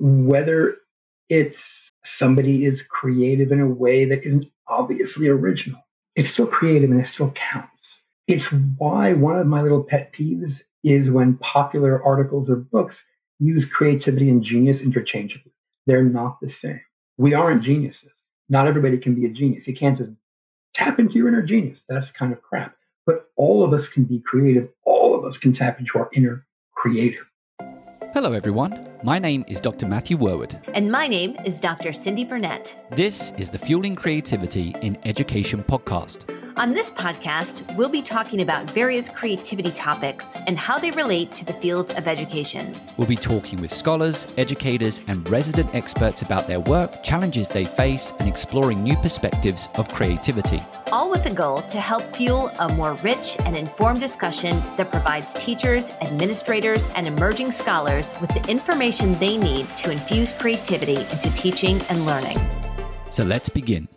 whether it's somebody is creative in a way that isn't obviously original, it's still creative and it still counts. It's why one of my little pet peeves is when popular articles or books use creativity and genius interchangeably. They're not the same. We aren't geniuses. Not everybody can be a genius. You can't just tap into your inner genius. That's kind of crap. But all of us can be creative. All of us can tap into our inner creator. Hello, everyone. My name is Dr. Matthew Worwood. And my name is Dr. Cyndi Burnett. This is the Fueling Creativity in Education podcast. On this podcast, we'll be talking about various creativity topics and how they relate to the field of education. We'll be talking with scholars, educators, and resident experts about their work, challenges they face, and exploring new perspectives of creativity. All with the goal to help fuel a more rich and informed discussion that provides teachers, administrators, and emerging scholars with the information they need to infuse creativity into teaching and learning. So let's begin.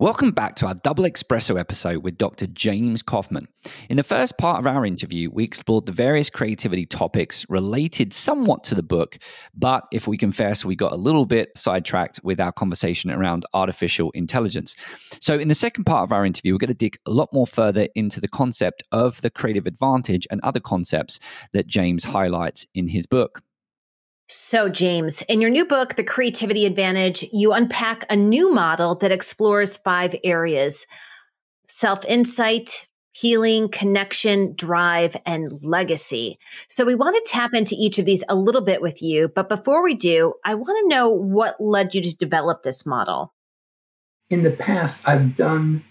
Welcome back to our Double Espresso episode with Dr. James Kaufman. In the first part of our interview, we explored the various creativity topics related somewhat to the book, but if we confess, we got a little bit sidetracked with our conversation around artificial intelligence. So, in the second part of our interview, we're going to dig a lot more further into the concept of the creative advantage and other concepts that James highlights in his book. So, James, in your new book, The Creativity Advantage, you unpack a new model that explores five areas self insight, healing, connection, drive, and legacy. So, we want to tap into each of these a little bit with you. But before we do, I want to know what led you to develop this model. In the past, I've done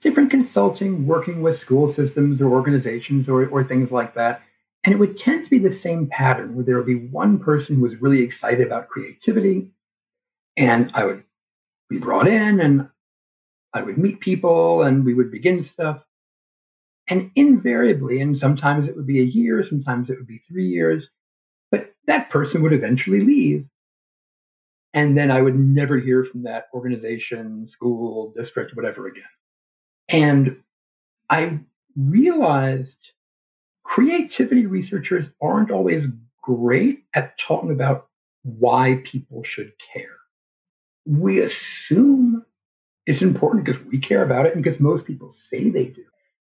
different consulting, working with school systems or organizations or, or things like that and it would tend to be the same pattern where there would be one person who was really excited about creativity, and I would be brought in and I would meet people and we would begin stuff. And invariably, and sometimes it would be a year, sometimes it would be three years, but that person would eventually leave. And then I would never hear from that organization, school, district, whatever again. And I realized creativity researchers aren't always great at talking about why people should care. We assume it's important because we care about it and because most people say they do.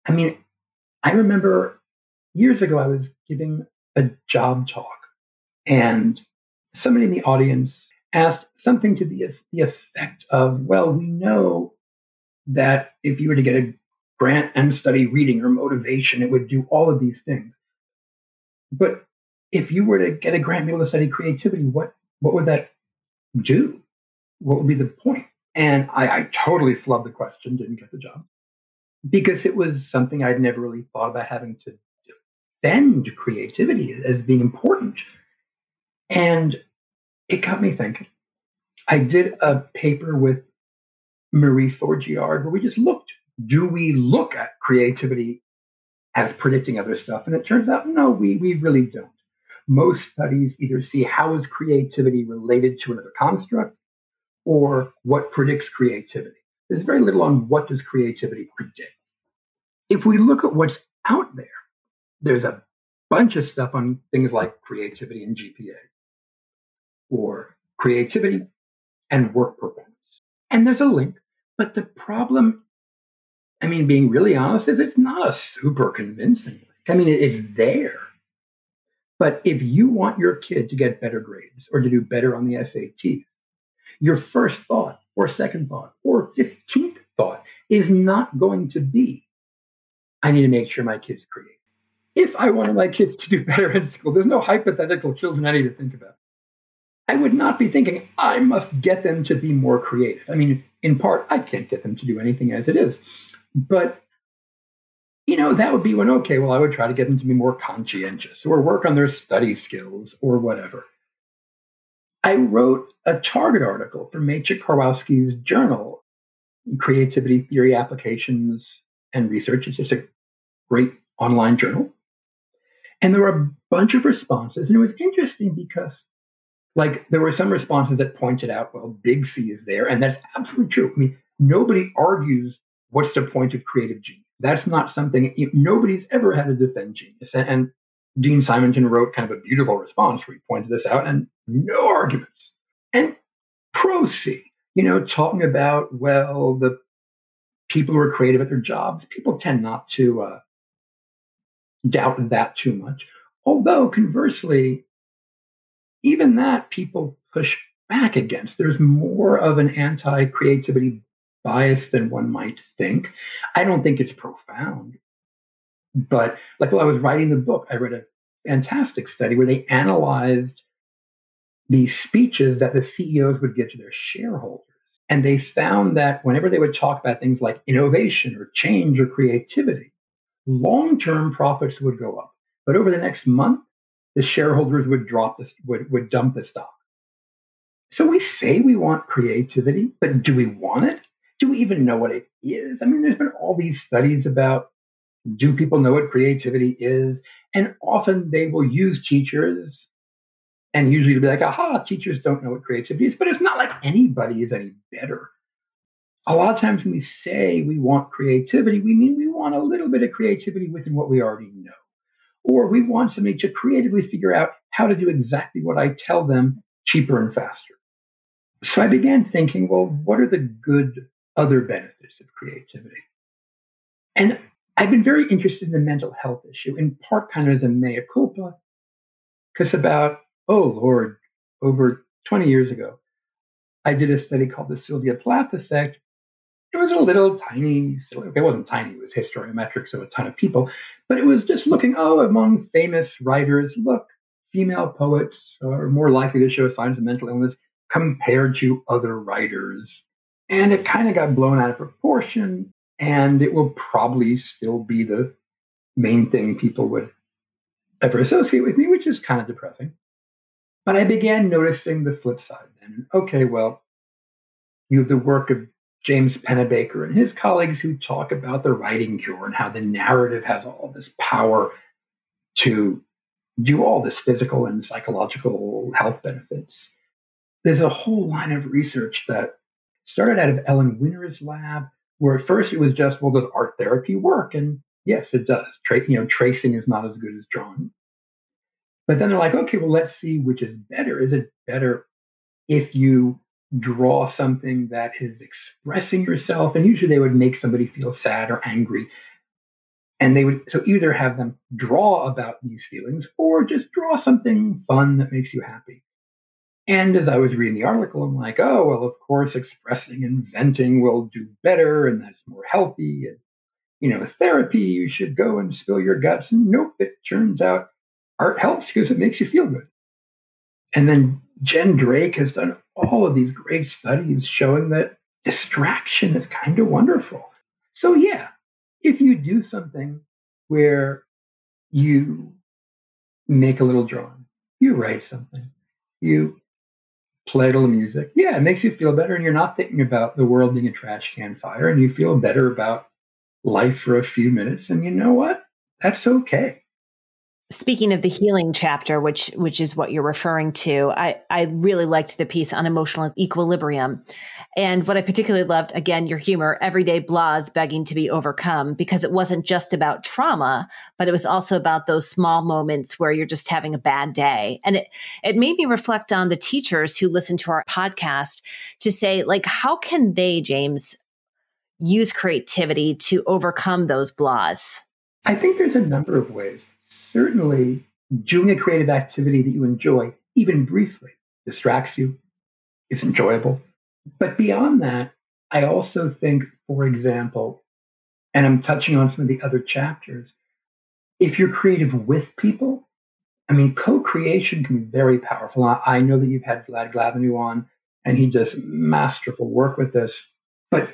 I mean, I remember years ago I was giving a job talk and somebody in the audience asked something to the, the effect of, well, we know that if you were to get a grant and study reading or motivation. It would do all of these things. But if you were to get a grant be able to study creativity, what what would that do? What would be the point? And I, I totally flubbed the question, didn't get the job. Because it was something I'd never really thought about having to defend creativity as being important. And it got me thinking. I did a paper with Marie Forgeard where we just looked do we look at creativity as predicting other stuff? And it turns out, no, we, we really don't. Most studies either see how is creativity related to another construct or what predicts creativity. There's very little on what does creativity predict. If we look at what's out there, there's a bunch of stuff on things like creativity and GPA or creativity and work performance. And there's a link, but the problem I mean, being really honest, is it's not a super convincing. I mean, it's there. But if you want your kid to get better grades or to do better on the SATs, your first thought or second thought or 15th thought is not going to be, I need to make sure my kids create. If I wanted my kids to do better in school, there's no hypothetical children I need to think about. I would not be thinking, I must get them to be more creative. I mean, in part, I can't get them to do anything as it is. But you know, that would be when, okay, well, I would try to get them to be more conscientious or work on their study skills or whatever. I wrote a target article for Maciej Karwowski's journal, Creativity Theory Applications and Research. It's just a great online journal. And there were a bunch of responses. And it was interesting because, like, there were some responses that pointed out, well, big C is there. And that's absolutely true. I mean, nobody argues what's the point of creative genius? That's not something nobody's ever had to defend genius. And, and Dean Simonton wrote kind of a beautiful response where he pointed this out and no arguments. And pro C, you know, talking about, well, the people who are creative at their jobs, people tend not to uh, doubt that too much. Although, conversely, even that people push back against. There's more of an anti creativity bias than one might think. I don't think it's profound. But like while I was writing the book, I read a fantastic study where they analyzed the speeches that the CEOs would give to their shareholders. And they found that whenever they would talk about things like innovation or change or creativity, long term profits would go up. But over the next month, the shareholders would drop this, would, would dump the stock. So we say we want creativity, but do we want it? Do we even know what it is? I mean, there's been all these studies about do people know what creativity is? And often they will use teachers and usually be like, aha, teachers don't know what creativity is. But it's not like anybody is any better. A lot of times when we say we want creativity, we mean we want a little bit of creativity within what we already know. Or we want somebody to creatively figure out how to do exactly what I tell them cheaper and faster. So I began thinking, well, what are the good other benefits of creativity? And I've been very interested in the mental health issue, in part kind of as a mea culpa, because about, oh Lord, over 20 years ago, I did a study called the Sylvia Plath effect. It was a little tiny, it wasn't tiny, it was historiometrics of a ton of people, but it was just looking, oh, among famous writers, look, female poets are more likely to show signs of mental illness compared to other writers. And it kind of got blown out of proportion and it will probably still be the main thing people would ever associate with me, which is kind of depressing. But I began noticing the flip side then. Okay, well, you have the work of James Pennebaker and his colleagues who talk about the writing cure and how the narrative has all this power to do all this physical and psychological health benefits. There's a whole line of research that started out of Ellen Winner's lab where at first it was just, well, does art therapy work? And yes, it does. Tra- you know, tracing is not as good as drawing. But then they're like, okay, well, let's see which is better. Is it better if you draw something that is expressing yourself? And usually they would make somebody feel sad or angry. And they would so either have them draw about these feelings or just draw something fun that makes you happy. And as I was reading the article, I'm like, oh, well, of course, expressing and venting will do better and that's more healthy. And, you know, therapy, you should go and spill your guts. And nope, it turns out art helps because it makes you feel good. And then Jen Drake has done all of these great studies showing that distraction is kind of wonderful. So, yeah, if you do something where you make a little drawing, you write something, you play a little music. Yeah, it makes you feel better, and you're not thinking about the world being a trash can fire, and you feel better about life for a few minutes. And you know what? That's okay. Speaking of the healing chapter, which which is what you're referring to, I, I really liked the piece on emotional equilibrium. And what I particularly loved, again, your humor, everyday blahs begging to be overcome, because it wasn't just about trauma, but it was also about those small moments where you're just having a bad day. And it, it made me reflect on the teachers who listen to our podcast to say, like, how can they, James, use creativity to overcome those blahs? I think there's a number of ways. Certainly, doing a creative activity that you enjoy, even briefly, distracts you, is enjoyable but beyond that, I also think, for example, and I'm touching on some of the other chapters, if you're creative with people, I mean, co creation can be very powerful. I know that you've had Vlad Glaveanu on, and he does masterful work with this. But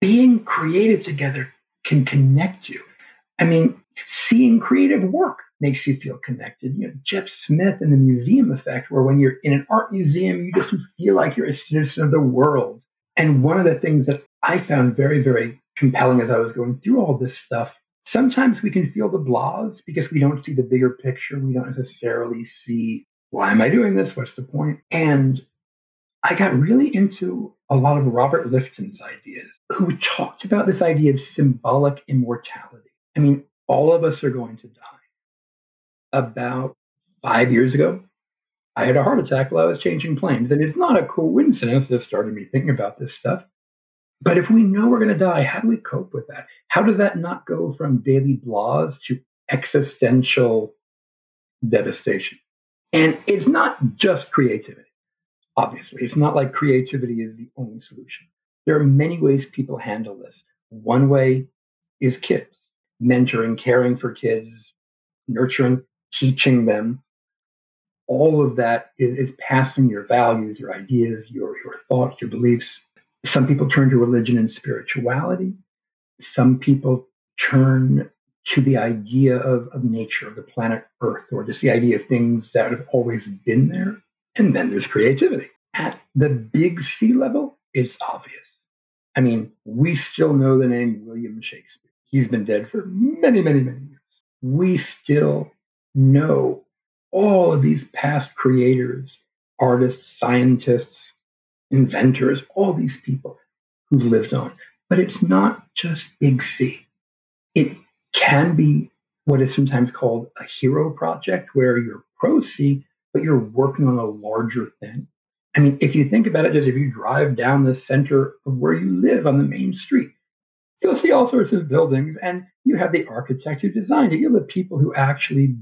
being creative together can connect you. I mean, seeing creative work makes you feel connected. You know, Jeff Smith and the museum effect, where when you're in an art museum, you just feel like you're a citizen of the world. And one of the things that I found very, very compelling as I was going through all this stuff, sometimes we can feel the blahs because we don't see the bigger picture. We don't necessarily see why am I doing this? What's the point? And I got really into a lot of Robert Lifton's ideas, who talked about this idea of symbolic immortality. I mean, all of us are going to die about five years ago, I had a heart attack while I was changing planes. And it's not a coincidence that started me thinking about this stuff. But if we know we're going to die, how do we cope with that? How does that not go from daily blahs to existential devastation? And it's not just creativity, obviously. It's not like creativity is the only solution. There are many ways people handle this. One way is kids, mentoring, caring for kids, nurturing, teaching them. All of that is, is passing your values, your ideas, your, your thoughts, your beliefs. Some people turn to religion and spirituality. Some people turn to the idea of, of nature, of the planet Earth, or just the idea of things that have always been there. And then there's creativity. At the big C level, it's obvious. I mean, we still know the name William Shakespeare. He's been dead for many, many, many years. We still know all of these past creators, artists, scientists, inventors, all these people who've lived on. But it's not just big C. It can be what is sometimes called a hero project, where you're pro C, but you're working on a larger thing. I mean, if you think about it, just if you drive down the center of where you live on the main street, you'll see all sorts of buildings, and you have the architect who designed it, you have the people who actually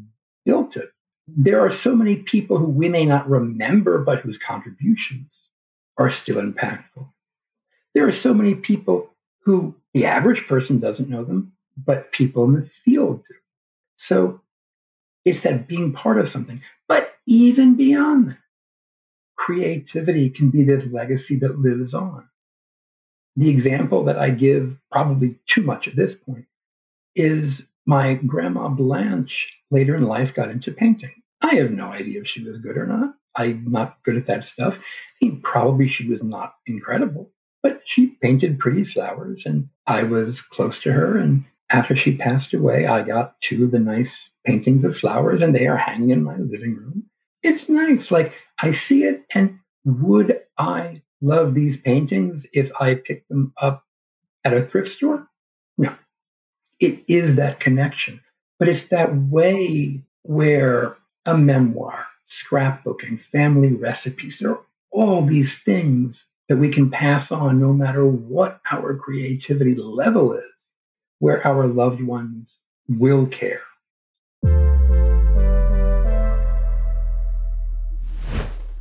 built it. There are so many people who we may not remember, but whose contributions are still impactful. There are so many people who the average person doesn't know them, but people in the field do. So it's that being part of something. But even beyond that, creativity can be this legacy that lives on. The example that I give, probably too much at this point, is my grandma Blanche later in life got into painting. I have no idea if she was good or not. I'm not good at that stuff. I mean, probably she was not incredible, but she painted pretty flowers, and I was close to her. And after she passed away, I got two of the nice paintings of flowers, and they are hanging in my living room. It's nice. Like I see it, and would I love these paintings if I picked them up at a thrift store? It is that connection, but it's that way where a memoir, scrapbooking, family recipes, there are all these things that we can pass on no matter what our creativity level is, where our loved ones will care.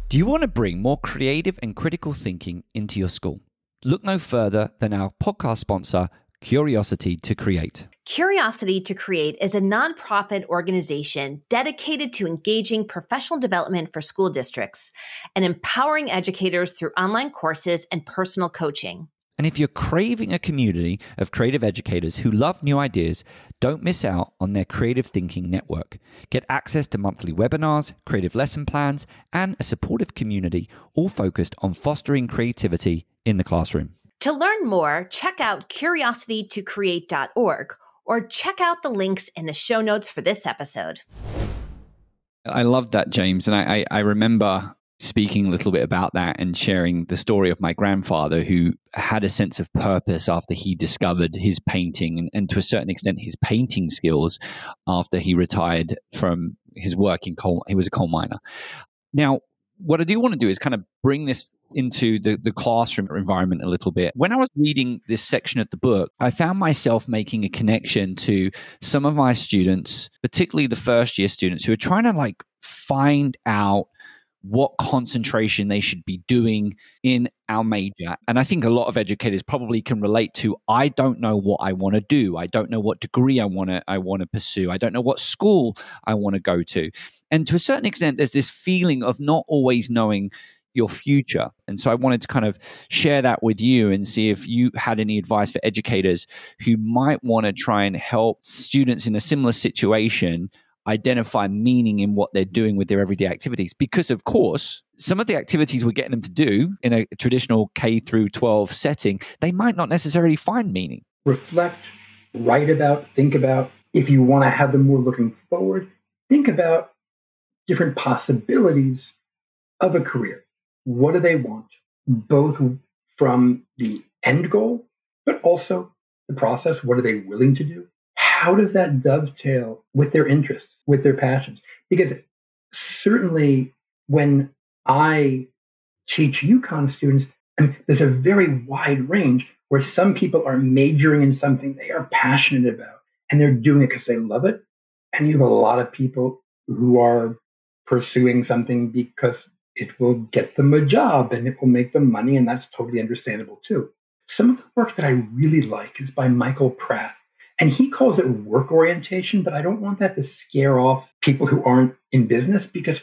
Do you want to bring more creative and critical thinking into your school? Look no further than our podcast sponsor, Curiosity to Create. Curiosity to Create is a nonprofit organization dedicated to engaging professional development for school districts and empowering educators through online courses and personal coaching. And if you're craving a community of creative educators who love new ideas, don't miss out on their Creative Thinking Network. Get access to monthly webinars, creative lesson plans, and a supportive community, all focused on fostering creativity in the classroom. To learn more, check out curiositytocreate.org or check out the links in the show notes for this episode. I love that, James. And I, I, I remember speaking a little bit about that and sharing the story of my grandfather who had a sense of purpose after he discovered his painting and, and, to a certain extent his painting skills after he retired from his work in coal he was a coal miner now what i do want to do is kind of bring this into the, the classroom environment a little bit. When I was reading this section of the book, I found myself making a connection to some of my students, particularly the first year students who are trying to like find out what concentration they should be doing in our major. And I think a lot of educators probably can relate to I don't know what I want to do. I don't know what degree I want to I want to pursue. I don't know what school I want to go to. And to a certain extent there's this feeling of not always knowing your future. And so I wanted to kind of share that with you and see if you had any advice for educators who might want to try and help students in a similar situation identify meaning in what they're doing with their everyday activities. Because of course some of the activities we're getting them to do in a traditional K through 12 setting they might not necessarily find meaning. Reflect write about think about. If you want to have them more looking forward think about different possibilities of a career what do they want, both from the end goal, but also the process. What are they willing to do? how does that dovetail with their interests, with their passions? Because certainly when I teach UConn students, I mean, there's a very wide range where some people are majoring in something they are passionate about and they're doing it because they love it. And you have a lot of people who are pursuing something because it will get them a job and it will make them money, and that's totally understandable too. Some of the work that I really like is by Michael Pratt. And he calls it work orientation, but I don't want that to scare off people who aren't in business because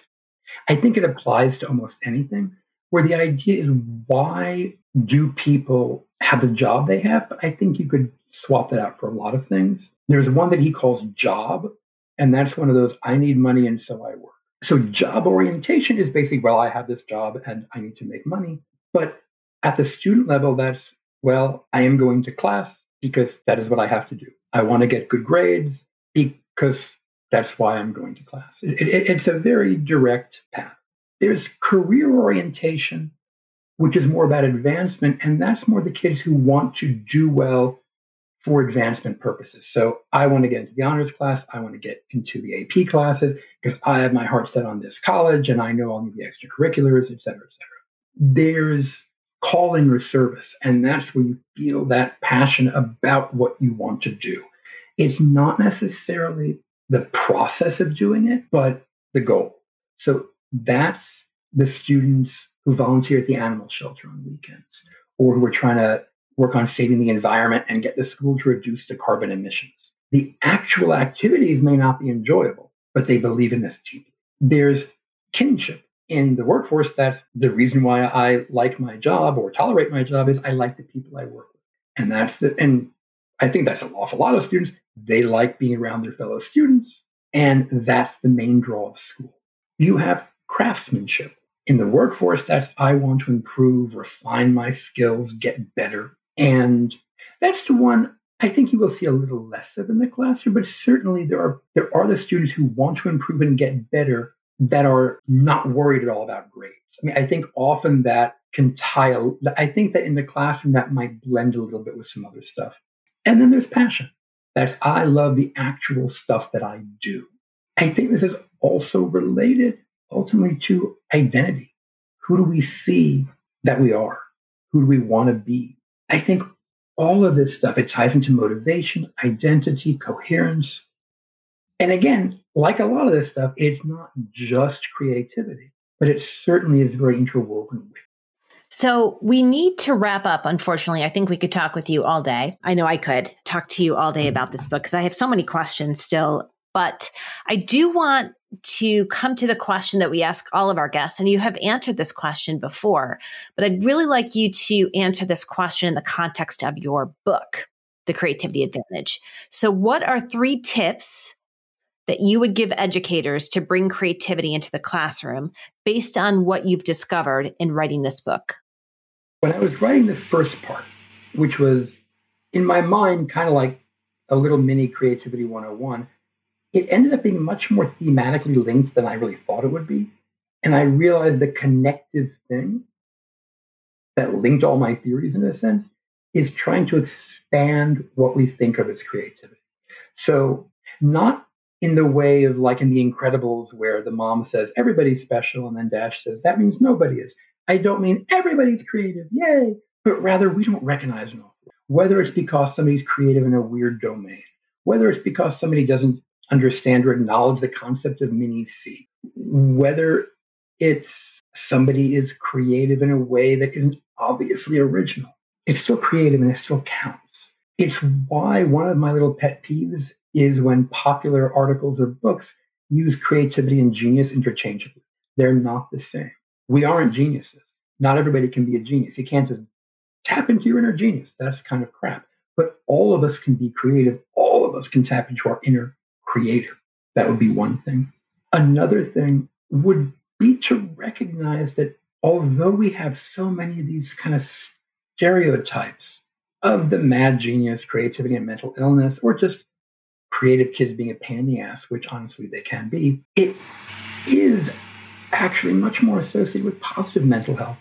I think it applies to almost anything where the idea is why do people have the job they have? But I think you could swap that out for a lot of things. There's one that he calls job, and that's one of those I need money and so I work. So job orientation is basically, well, I have this job and I need to make money. But at the student level, that's, well, I am going to class because that is what I have to do. I want to get good grades because that's why I'm going to class. It, it, it's a very direct path. There's career orientation, which is more about advancement, and that's more the kids who want to do well for advancement purposes. So I want to get into the honors class, I want to get into the AP classes because I have my heart set on this college and I know I'll need the extracurriculars, et cetera, et cetera. There's calling or service, and that's where you feel that passion about what you want to do. It's not necessarily the process of doing it, but the goal. So that's the students who volunteer at the animal shelter on weekends or who are trying to work on saving the environment and get the school to reduce the carbon emissions. The actual activities may not be enjoyable, but they believe in this deeply. There's kinship in the workforce. That's the reason why I like my job or tolerate my job is I like the people I work with. And that's the, and I think that's an awful lot of students. They like being around their fellow students. And that's the main draw of school. You have craftsmanship. In the workforce, that's I want to improve, refine my skills, get better. And that's the one I think you will see a little less of in the classroom, but certainly there are there are the students who want to improve and get better that are not worried at all about grades. I mean, I think often that can tie. A, I think that in the classroom that might blend a little bit with some other stuff. And then there's passion. That's I love the actual stuff that I do. I think this is also related ultimately to identity. Who do we see that we are? Who do we want to be? I think all of this stuff, it ties into motivation, identity, coherence. And again, like a lot of this stuff, it's not just creativity, but it certainly is very interwoven with so we need to wrap up. Unfortunately, I think we could talk with you all day. I know I could talk to you all day mm-hmm. about this book because I have so many questions still. But I do want to come to the question that we ask all of our guests. And you have answered this question before, but I'd really like you to answer this question in the context of your book, The Creativity Advantage. So, what are three tips that you would give educators to bring creativity into the classroom based on what you've discovered in writing this book? When I was writing the first part, which was in my mind kind of like a little mini creativity 101, it ended up being much more thematically linked than I really thought it would be. And I realized the connective thing that linked all my theories in a sense is trying to expand what we think of as creativity. So, not in the way of like in The Incredibles, where the mom says, everybody's special, and then Dash says, that means nobody is. I don't mean everybody's creative, yay, but rather we don't recognize enough. Whether it's because somebody's creative in a weird domain, whether it's because somebody doesn't understand or acknowledge the concept of mini C, whether it's somebody is creative in a way that isn't obviously original. It's still creative and it still counts. It's why one of my little pet peeves is when popular articles or books use creativity and genius interchangeably. They're not the same. We aren't geniuses. Not everybody can be a genius. You can't just tap into your inner genius. That's kind of crap. But all of us can be creative. All of us can tap into our inner creator. That would be one thing. Another thing would be to recognize that although we have so many of these kind of stereotypes of the mad genius, creativity, and mental illness, or just creative kids being a pain in the ass, which honestly they can be, it is actually much more associated with positive mental health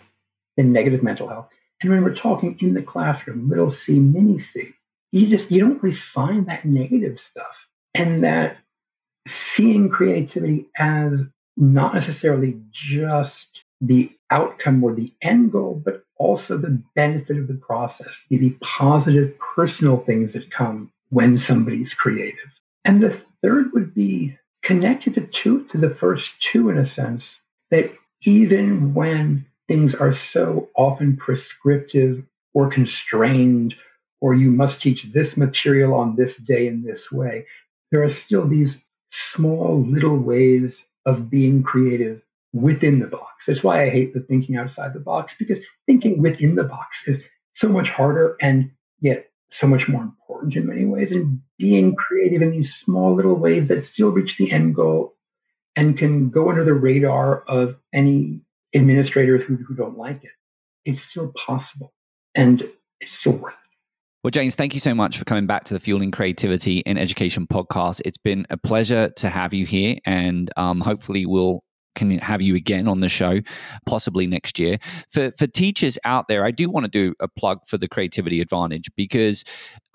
than negative mental health. And when we're talking in the classroom, little c, mini c, you just you don't really find that negative stuff and that seeing creativity as not necessarily just the outcome or the end goal, but also the benefit of the process, the, the positive personal things that come when somebody's creative. And the third would be connected to two to the first two in a sense that even when things are so often prescriptive or constrained or you must teach this material on this day in this way there are still these small little ways of being creative within the box that's why i hate the thinking outside the box because thinking within the box is so much harder and yet so much more important in many ways and being creative in these small little ways that still reach the end goal and can go under the radar of any administrators who, who don't like it. It's still possible and it's still worth it. Well, James, thank you so much for coming back to the Fueling Creativity in Education podcast. It's been a pleasure to have you here, and um, hopefully, we'll can have you again on the show, possibly next year. For for teachers out there, I do want to do a plug for the Creativity Advantage because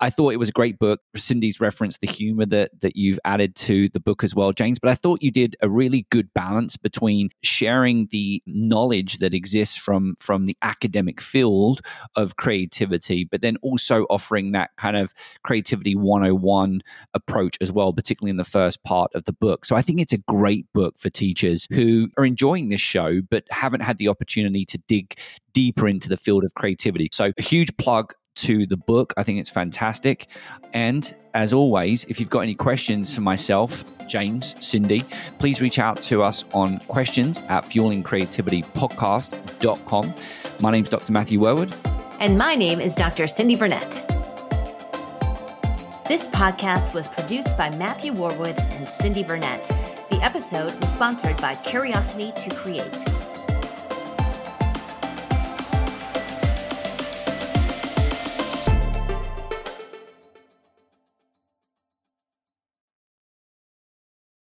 I thought it was a great book. Cyndi's referenced the humor that that you've added to the book as well, James. But I thought you did a really good balance between sharing the knowledge that exists from from the academic field of creativity, but then also offering that kind of creativity 101 approach as well, particularly in the first part of the book. So I think it's a great book for teachers who are enjoying this show but haven't had the opportunity to dig deeper into the field of creativity. So a huge plug to the book. I think it's fantastic. And as always, if you've got any questions for myself, James, Cyndi, please reach out to us on questions at fuelingcreativitypodcast.com. My name is Dr. Matthew Worwood. And my name is Dr. Cyndi Burnett. This podcast was produced by Matthew Worwood and Cyndi Burnett. The episode was sponsored by Curiosity to Create.